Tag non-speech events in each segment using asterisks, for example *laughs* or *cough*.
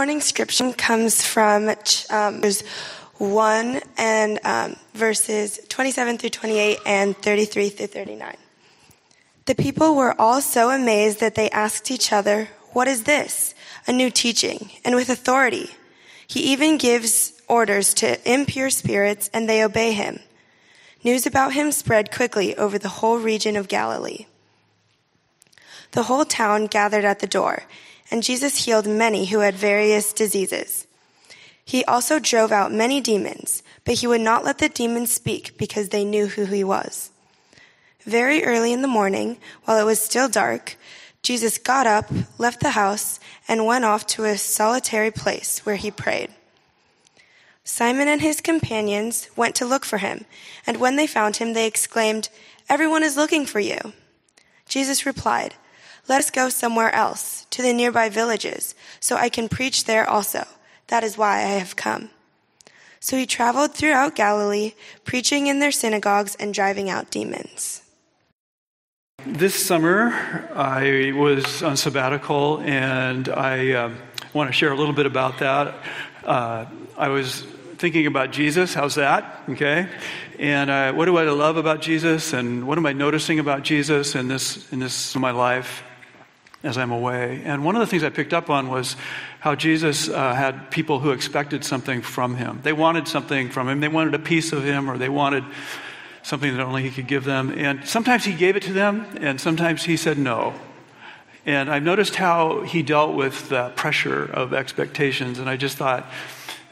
morning's scripture comes from um, there's 1 and um, verses 27 through 28 and 33 through 39. The people were all so amazed that they asked each other, What is this? A new teaching, and with authority. He even gives orders to impure spirits, and they obey him. News about him spread quickly over the whole region of Galilee. The whole town gathered at the door, and Jesus healed many who had various diseases. He also drove out many demons, but he would not let the demons speak because they knew who he was. Very early in the morning, while it was still dark, Jesus got up, left the house, and went off to a solitary place where he prayed. Simon and his companions went to look for him, and when they found him, they exclaimed, Everyone is looking for you. Jesus replied, Let us go somewhere else, to the nearby villages, so I can preach there also. That is why I have come. So he traveled throughout Galilee, preaching in their synagogues and driving out demons. This summer, I was on sabbatical, and I uh, want to share a little bit about that. Uh, I was thinking about Jesus. How's that? Okay. And uh, what do I love about Jesus, and what am I noticing about Jesus in this in this in my life as I'm away? And one of the things I picked up on was how Jesus uh, had people who expected something from him. They wanted something from him. They wanted a piece of him, or they wanted something that only He could give them. And sometimes He gave it to them, and sometimes He said no. And I've noticed how He dealt with the pressure of expectations, and I just thought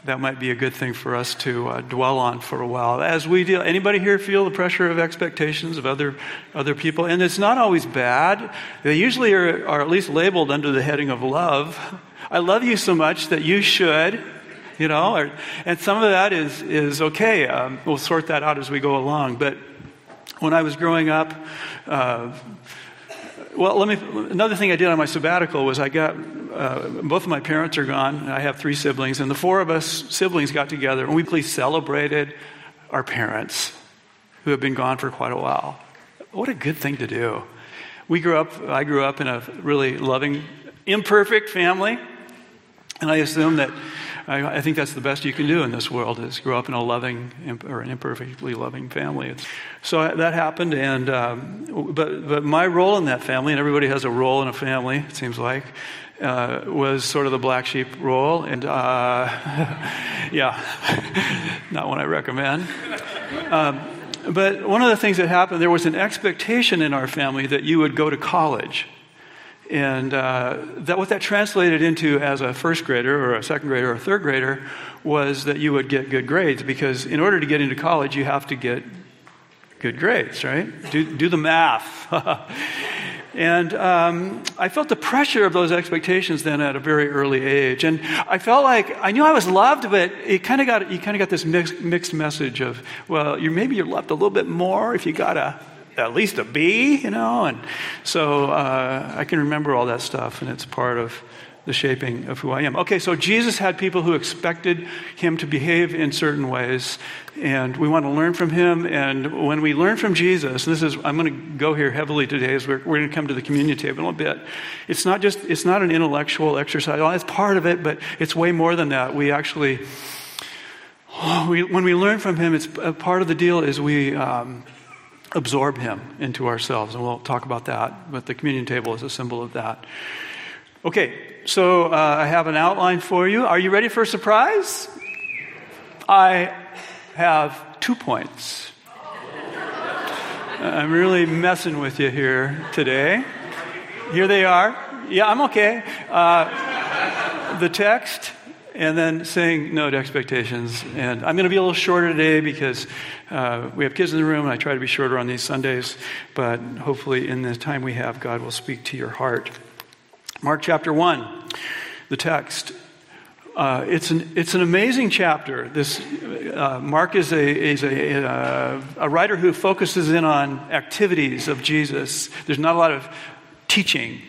that might be a good thing for us to uh, dwell on for a while. As we deal, anybody here feel the pressure of expectations of other other people? And it's not always bad. They usually are, are at least labeled under the heading of love. I love you so much that you should you know, or, and some of that is, is okay. Um, we'll sort that out as we go along. But when I was growing up, uh, well, let me, another thing I did on my sabbatical was I got, uh, both of my parents are gone. I have three siblings, and the four of us siblings got together and we celebrated our parents who have been gone for quite a while. What a good thing to do. We grew up, I grew up in a really loving, imperfect family, and I assume that I, I, think that's the best you can do in this world is grow up in a loving or an imperfectly loving family. So that happened, and um, but but my role in that family, and everybody has a role in a family. It seems like. Uh, was sort of the black sheep role, and uh, *laughs* yeah, *laughs* not one I recommend. Um, but one of the things that happened, there was an expectation in our family that you would go to college. And uh, that what that translated into as a first grader or a second grader or a third grader was that you would get good grades because in order to get into college, you have to get good grades, right? Do, do the math. *laughs* and um, I felt the pressure of those expectations then at a very early age. And I felt like I knew I was loved, but it kind of got you kind of got this mixed, mixed message of, well, you maybe you're loved a little bit more if you got a at least a B, you know? And so uh, I can remember all that stuff, and it's part of the shaping of who I am. Okay, so Jesus had people who expected him to behave in certain ways, and we want to learn from him. And when we learn from Jesus, this is, I'm going to go here heavily today as we're, we're going to come to the communion table in a bit. It's not just, it's not an intellectual exercise. Well, it's part of it, but it's way more than that. We actually, we, when we learn from him, it's part of the deal is we, um, absorb him into ourselves. And we'll talk about that, but the communion table is a symbol of that. Okay, so uh, I have an outline for you. Are you ready for a surprise? I have two points. *laughs* I'm really messing with you here today. Here they are. Yeah, I'm okay. Uh, the text and then saying no to expectations. And I'm going to be a little shorter today because uh, we have kids in the room, and I try to be shorter on these Sundays. But hopefully, in the time we have, God will speak to your heart. Mark chapter 1, the text. Uh, it's, an, it's an amazing chapter. This, uh, Mark is, a, is a, uh, a writer who focuses in on activities of Jesus. There's not a lot of teaching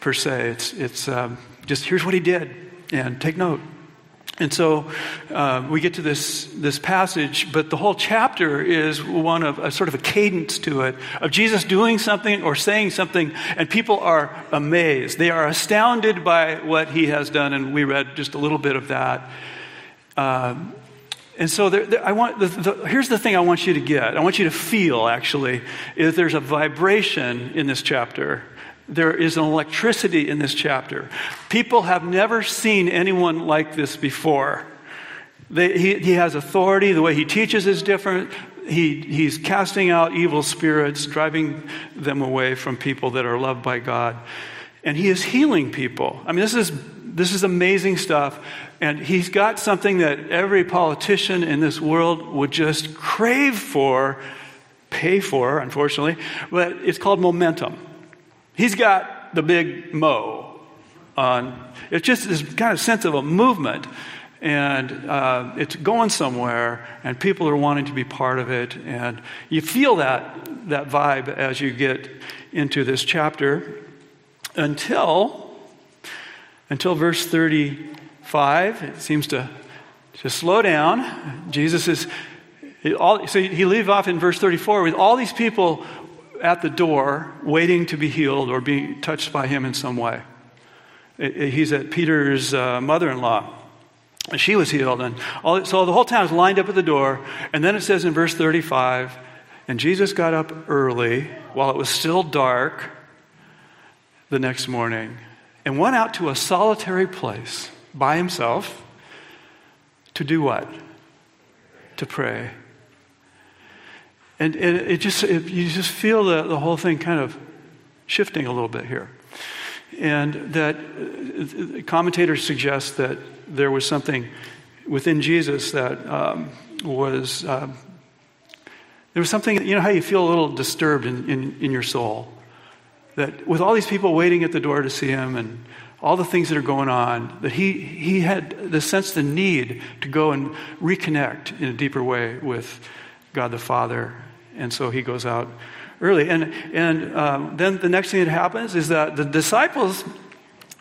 per se. It's, it's um, just here's what he did, and take note. And so uh, we get to this, this passage, but the whole chapter is one of a sort of a cadence to it of Jesus doing something or saying something, and people are amazed. They are astounded by what he has done, and we read just a little bit of that. Uh, and so there, there, I want, the, the, here's the thing I want you to get. I want you to feel, actually, is there's a vibration in this chapter. There is an electricity in this chapter. People have never seen anyone like this before. They, he, he has authority. The way he teaches is different. He, he's casting out evil spirits, driving them away from people that are loved by God. And he is healing people. I mean, this is, this is amazing stuff. And he's got something that every politician in this world would just crave for, pay for, unfortunately, but it's called momentum. He's got the big mo on. It's just this kind of sense of a movement, and uh, it's going somewhere, and people are wanting to be part of it, and you feel that that vibe as you get into this chapter, until until verse thirty-five. It seems to to slow down. Jesus is. All, so he leaves off in verse 34 with all these people at the door waiting to be healed or be touched by him in some way. He's at Peter's uh, mother in law. She was healed. And all, so the whole town is lined up at the door. And then it says in verse 35 And Jesus got up early while it was still dark the next morning and went out to a solitary place by himself to do what? To pray. And, and it just, it, you just feel the, the whole thing kind of shifting a little bit here. And that uh, commentators suggest that there was something within Jesus that um, was, um, there was something, you know how you feel a little disturbed in, in, in your soul? That with all these people waiting at the door to see him and all the things that are going on, that he, he had the sense, the need to go and reconnect in a deeper way with God the Father. And so he goes out early. And, and um, then the next thing that happens is that the disciples,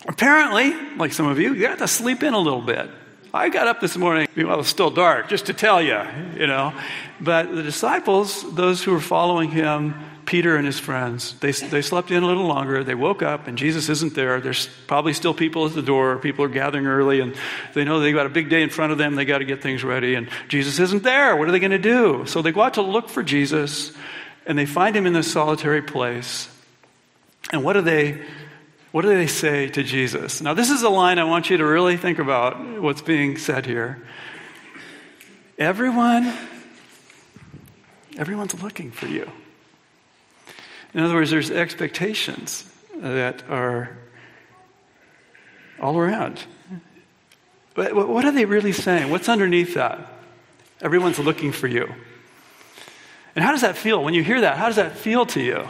apparently, like some of you, you got to sleep in a little bit. I got up this morning while it was still dark, just to tell you, you know. But the disciples, those who were following him, Peter and his friends, they, they slept in a little longer. They woke up, and Jesus isn't there. There's probably still people at the door. People are gathering early, and they know they've got a big day in front of them. They got to get things ready, and Jesus isn't there. What are they going to do? So they go out to look for Jesus, and they find him in this solitary place. And what do they what do they say to Jesus? Now, this is a line I want you to really think about what's being said here. Everyone, everyone's looking for you. In other words, there's expectations that are all around. But what are they really saying? What's underneath that? Everyone's looking for you. And how does that feel? When you hear that, how does that feel to you?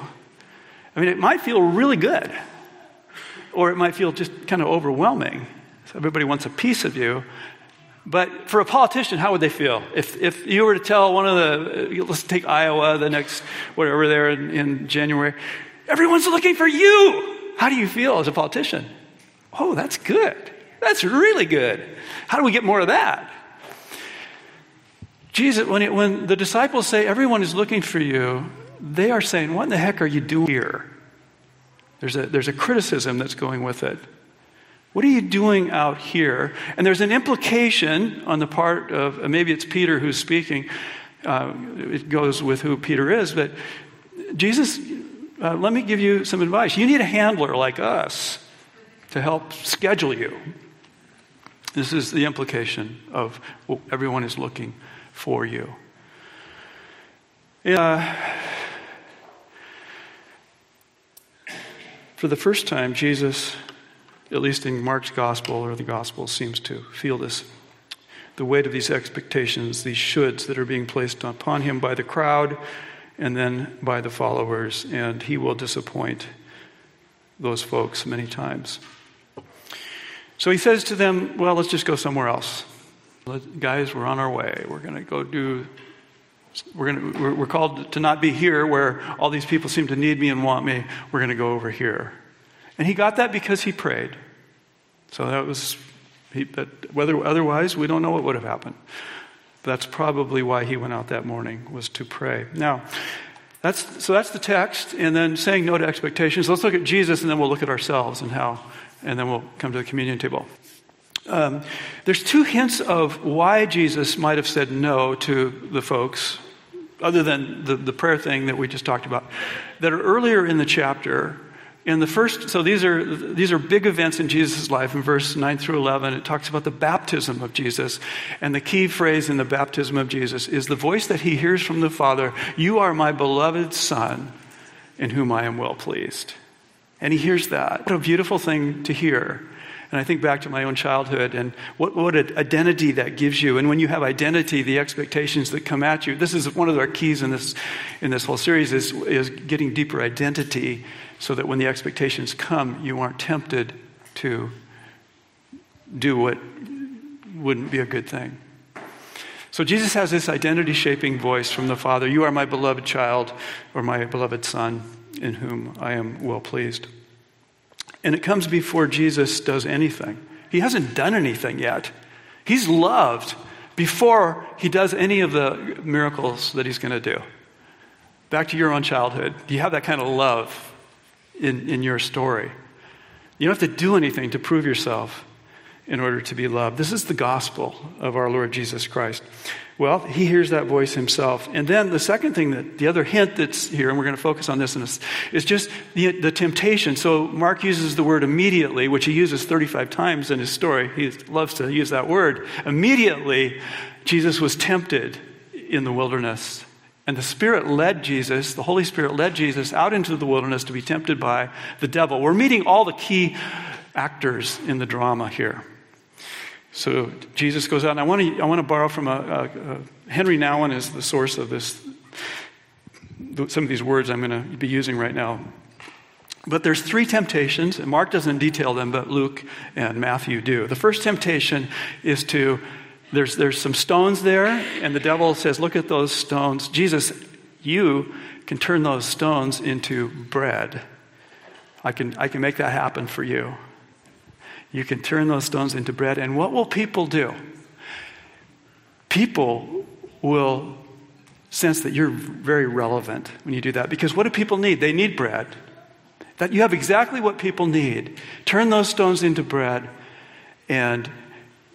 I mean, it might feel really good, or it might feel just kind of overwhelming. So everybody wants a piece of you. But for a politician, how would they feel? If, if you were to tell one of the, uh, let's take Iowa, the next, whatever there in, in January, everyone's looking for you. How do you feel as a politician? Oh, that's good. That's really good. How do we get more of that? Jesus, when, it, when the disciples say everyone is looking for you, they are saying, What in the heck are you doing here? There's a, there's a criticism that's going with it. What are you doing out here? And there's an implication on the part of, maybe it's Peter who's speaking, uh, it goes with who Peter is, but Jesus, uh, let me give you some advice. You need a handler like us to help schedule you. This is the implication of well, everyone is looking for you. Uh, for the first time, Jesus at least in Mark's gospel or the gospel, seems to feel this the weight of these expectations, these shoulds that are being placed upon him by the crowd and then by the followers, and he will disappoint those folks many times. So he says to them, Well, let's just go somewhere else. Guys, we're on our way. We're going to go do. We're, going to, we're called to not be here where all these people seem to need me and want me. We're going to go over here. And he got that because he prayed. So that was He, but whether otherwise, we don't know what would have happened. That's probably why he went out that morning was to pray. Now, that's, so that's the text, and then saying no to expectations. Let's look at Jesus, and then we'll look at ourselves and how, and then we'll come to the communion table. Um, there's two hints of why Jesus might have said no to the folks, other than the, the prayer thing that we just talked about, that are earlier in the chapter in the first, so these are, these are big events in Jesus' life. In verse 9 through 11, it talks about the baptism of Jesus. And the key phrase in the baptism of Jesus is the voice that he hears from the Father You are my beloved Son, in whom I am well pleased. And he hears that. What a beautiful thing to hear. And I think back to my own childhood and what, what an identity that gives you. And when you have identity, the expectations that come at you. This is one of our keys in this, in this whole series is, is getting deeper identity so that when the expectations come, you aren't tempted to do what wouldn't be a good thing. So Jesus has this identity shaping voice from the Father You are my beloved child, or my beloved Son, in whom I am well pleased. And it comes before Jesus does anything. He hasn't done anything yet. He's loved before he does any of the miracles that he's going to do. Back to your own childhood. Do you have that kind of love in, in your story. You don't have to do anything to prove yourself in order to be loved. This is the gospel of our Lord Jesus Christ. Well, he hears that voice himself. And then the second thing that the other hint that's here, and we're going to focus on this, this is just the, the temptation. So Mark uses the word immediately, which he uses 35 times in his story. He loves to use that word. Immediately, Jesus was tempted in the wilderness. And the Spirit led Jesus, the Holy Spirit led Jesus out into the wilderness to be tempted by the devil. We're meeting all the key actors in the drama here. So Jesus goes out, and I want to, I want to borrow from a, a, a Henry Nouwen is the source of this, some of these words I'm going to be using right now. But there's three temptations, and Mark doesn't detail them, but Luke and Matthew do. The first temptation is to there's, there's some stones there, and the devil says, Look at those stones. Jesus, you can turn those stones into bread. I can, I can make that happen for you. You can turn those stones into bread. And what will people do? People will sense that you're very relevant when you do that. Because what do people need? They need bread. That you have exactly what people need. Turn those stones into bread, and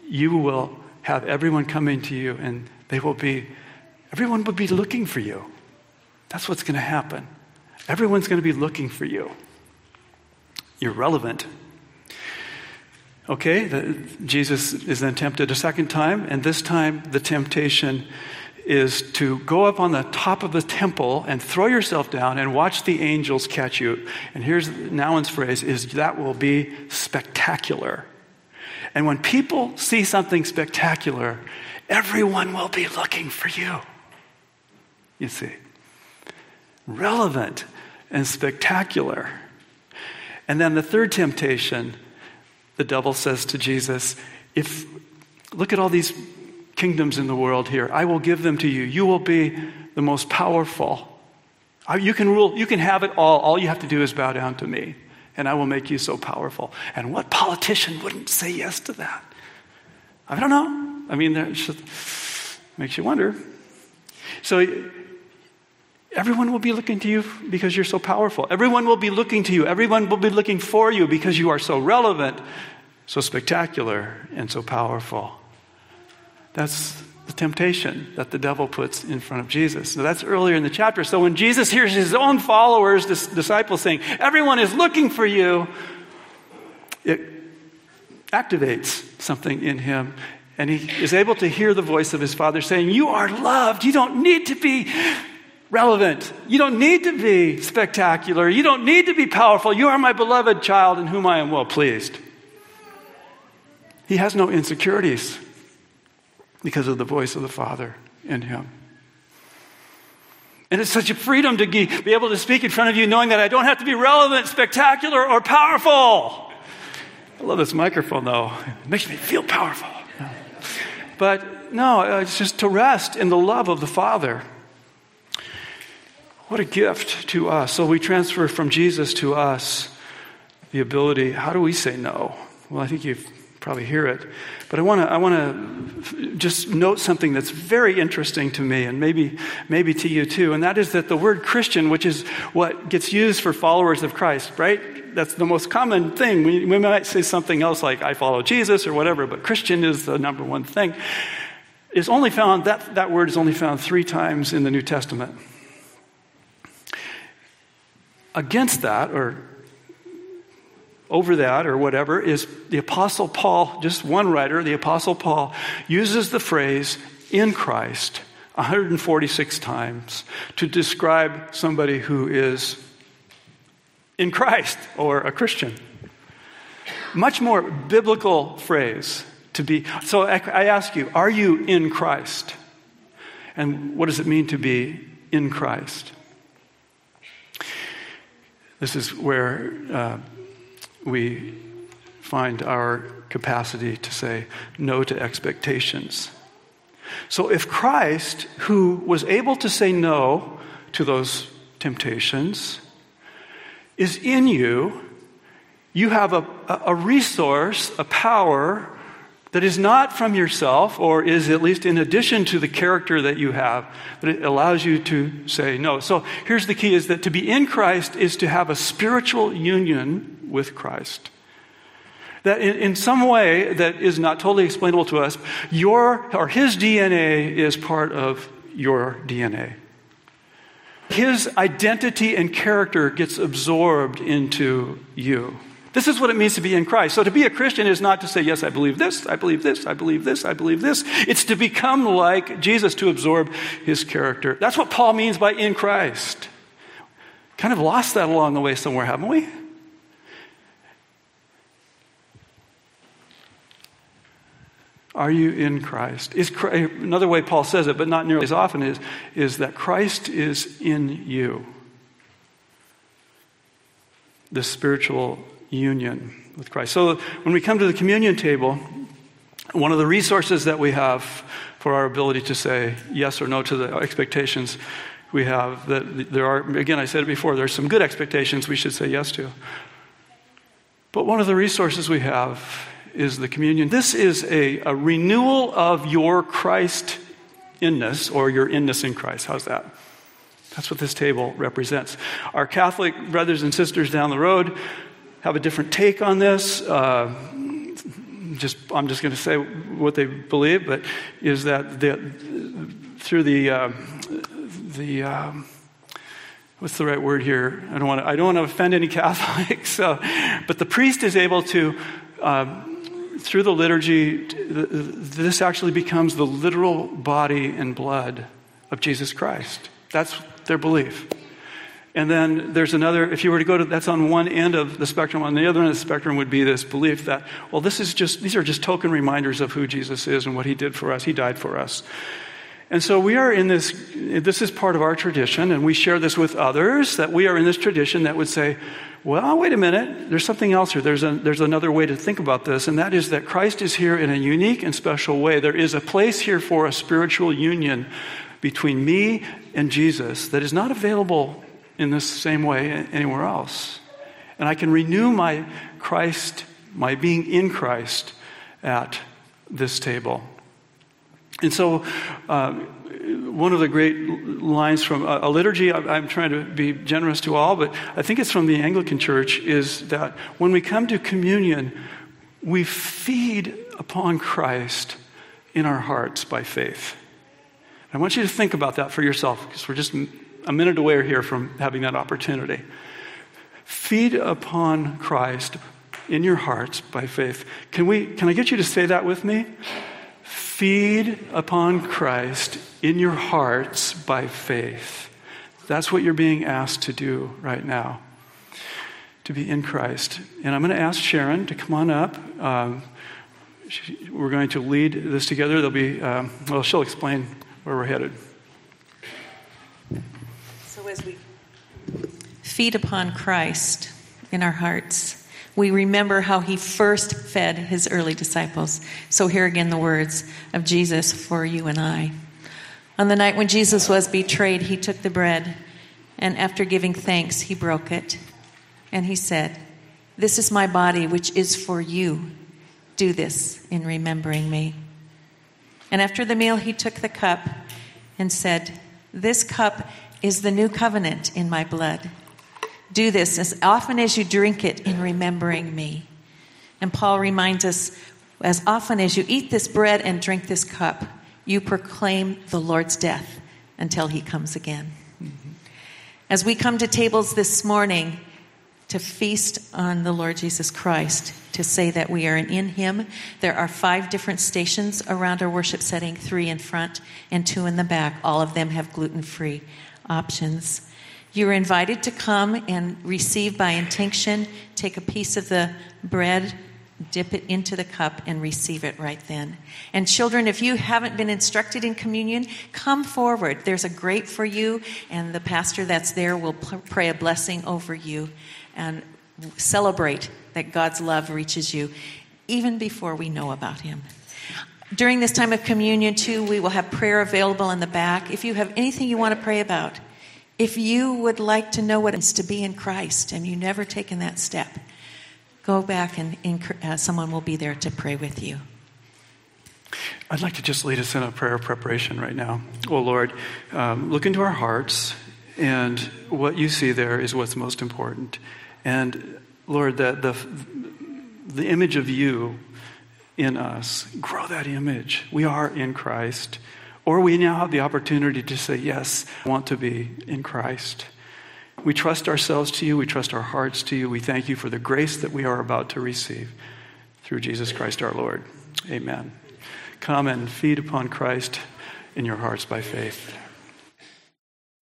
you will have everyone coming to you and they will be, everyone will be looking for you. That's what's going to happen. Everyone's going to be looking for you. You're relevant. Okay, the, Jesus is then tempted a second time, and this time the temptation is to go up on the top of the temple and throw yourself down and watch the angels catch you. And here's Nouwen's phrase is that will be spectacular. And when people see something spectacular, everyone will be looking for you. You see, relevant and spectacular. And then the third temptation, the devil says to Jesus, if look at all these kingdoms in the world here, I will give them to you. You will be the most powerful. You can rule, you can have it all. All you have to do is bow down to me and I will make you so powerful. And what politician wouldn't say yes to that? I don't know. I mean, that just makes you wonder. So everyone will be looking to you because you're so powerful. Everyone will be looking to you. Everyone will be looking for you because you are so relevant, so spectacular, and so powerful. That's temptation that the devil puts in front of Jesus. So that's earlier in the chapter. So when Jesus hears his own followers, disciples saying, Everyone is looking for you, it activates something in him. And he is able to hear the voice of his father saying, You are loved. You don't need to be relevant. You don't need to be spectacular. You don't need to be powerful. You are my beloved child in whom I am well pleased. He has no insecurities because of the voice of the Father in him. And it's such a freedom to be able to speak in front of you knowing that I don't have to be relevant, spectacular, or powerful. I love this microphone though, it makes me feel powerful. But no, uh, it's just to rest in the love of the Father. What a gift to us. So we transfer from Jesus to us the ability. How do we say no? Well, I think you've probably hear it. But I want to I want to just note something that's very interesting to me, and maybe maybe to you too, and that is that the word Christian, which is what gets used for followers of Christ, right? That's the most common thing. We, we might say something else like "I follow Jesus" or whatever, but Christian is the number one thing. Is only found that that word is only found three times in the New Testament. Against that, or over that or whatever is the Apostle Paul, just one writer, the Apostle Paul, uses the phrase in Christ 146 times to describe somebody who is in Christ or a Christian. Much more biblical phrase to be. So I ask you, are you in Christ? And what does it mean to be in Christ? This is where. Uh, we find our capacity to say no to expectations. So, if Christ, who was able to say no to those temptations, is in you, you have a, a resource, a power that is not from yourself, or is at least in addition to the character that you have, but it allows you to say no. So here's the key is that to be in Christ is to have a spiritual union with Christ. That in, in some way that is not totally explainable to us, your or his DNA is part of your DNA. His identity and character gets absorbed into you. This is what it means to be in Christ. So to be a Christian is not to say, yes, I believe this, I believe this, I believe this, I believe this. It's to become like Jesus, to absorb his character. That's what Paul means by in Christ. Kind of lost that along the way somewhere, haven't we? Are you in Christ? Is Christ, another way Paul says it, but not nearly as often, is, is that Christ is in you. The spiritual union with Christ. So when we come to the communion table, one of the resources that we have for our ability to say yes or no to the expectations we have that there are again i said it before there's some good expectations we should say yes to but one of the resources we have is the communion. This is a, a renewal of your Christ inness or your inness in Christ. How's that? That's what this table represents. Our Catholic brothers and sisters down the road have a different take on this. Uh, just, I'm just going to say what they believe, but is that the, through the uh, the um, what's the right word here? I don't want to I don't want to offend any *laughs* Catholics, so, but the priest is able to uh, through the liturgy, this actually becomes the literal body and blood of Jesus Christ. That's their belief. And then there's another, if you were to go to, that's on one end of the spectrum. On the other end of the spectrum would be this belief that, well, this is just, these are just token reminders of who Jesus is and what he did for us. He died for us. And so we are in this, this is part of our tradition, and we share this with others, that we are in this tradition that would say, well, wait a minute, there's something else here. There's, a, there's another way to think about this, and that is that Christ is here in a unique and special way. There is a place here for a spiritual union between me and Jesus that is not available in this same way anywhere else. And I can renew my Christ, my being in Christ at this table. And so, uh, one of the great lines from a, liturgy, I'm trying to be generous to all, but I think it's from the Anglican Church, is that when we come to communion, we feed upon Christ in our hearts by faith. I want you to think about that for yourself because we're just a minute away here from having that opportunity. Feed upon Christ in your hearts by faith. Can, we, can I get you to say that with me? Feed upon Christ in your hearts by faith. That's what you're being asked to do right now, to be in Christ. And I'm going to ask Sharon to come on up. Um, she, we're going to lead this together. There'll be, um, well, she'll explain where we're headed. So as we feed upon Christ in our hearts, we remember how he first fed his early disciples. So, here again the words of Jesus for you and I. On the night when Jesus was betrayed, he took the bread, and after giving thanks, he broke it. And he said, This is my body, which is for you. Do this in remembering me. And after the meal, he took the cup and said, This cup is the new covenant in my blood. Do this as often as you drink it in remembering me. And Paul reminds us as often as you eat this bread and drink this cup, you proclaim the Lord's death until he comes again. Mm-hmm. As we come to tables this morning to feast on the Lord Jesus Christ, to say that we are in him, there are five different stations around our worship setting three in front and two in the back. All of them have gluten free options. You're invited to come and receive by intinction, take a piece of the bread dip it into the cup and receive it right then. And children, if you haven't been instructed in communion, come forward. There's a grate for you, and the pastor that's there will pray a blessing over you and celebrate that God's love reaches you even before we know about Him. During this time of communion, too, we will have prayer available in the back. If you have anything you want to pray about, if you would like to know what it's to be in Christ and you've never taken that step, go back and uh, someone will be there to pray with you. I'd like to just lead us in a prayer of preparation right now. Oh, Lord, um, look into our hearts, and what you see there is what's most important. And Lord, that the, the image of you in us, grow that image. We are in Christ. Or we now have the opportunity to say, Yes, I want to be in Christ. We trust ourselves to you. We trust our hearts to you. We thank you for the grace that we are about to receive through Jesus Christ our Lord. Amen. Come and feed upon Christ in your hearts by faith.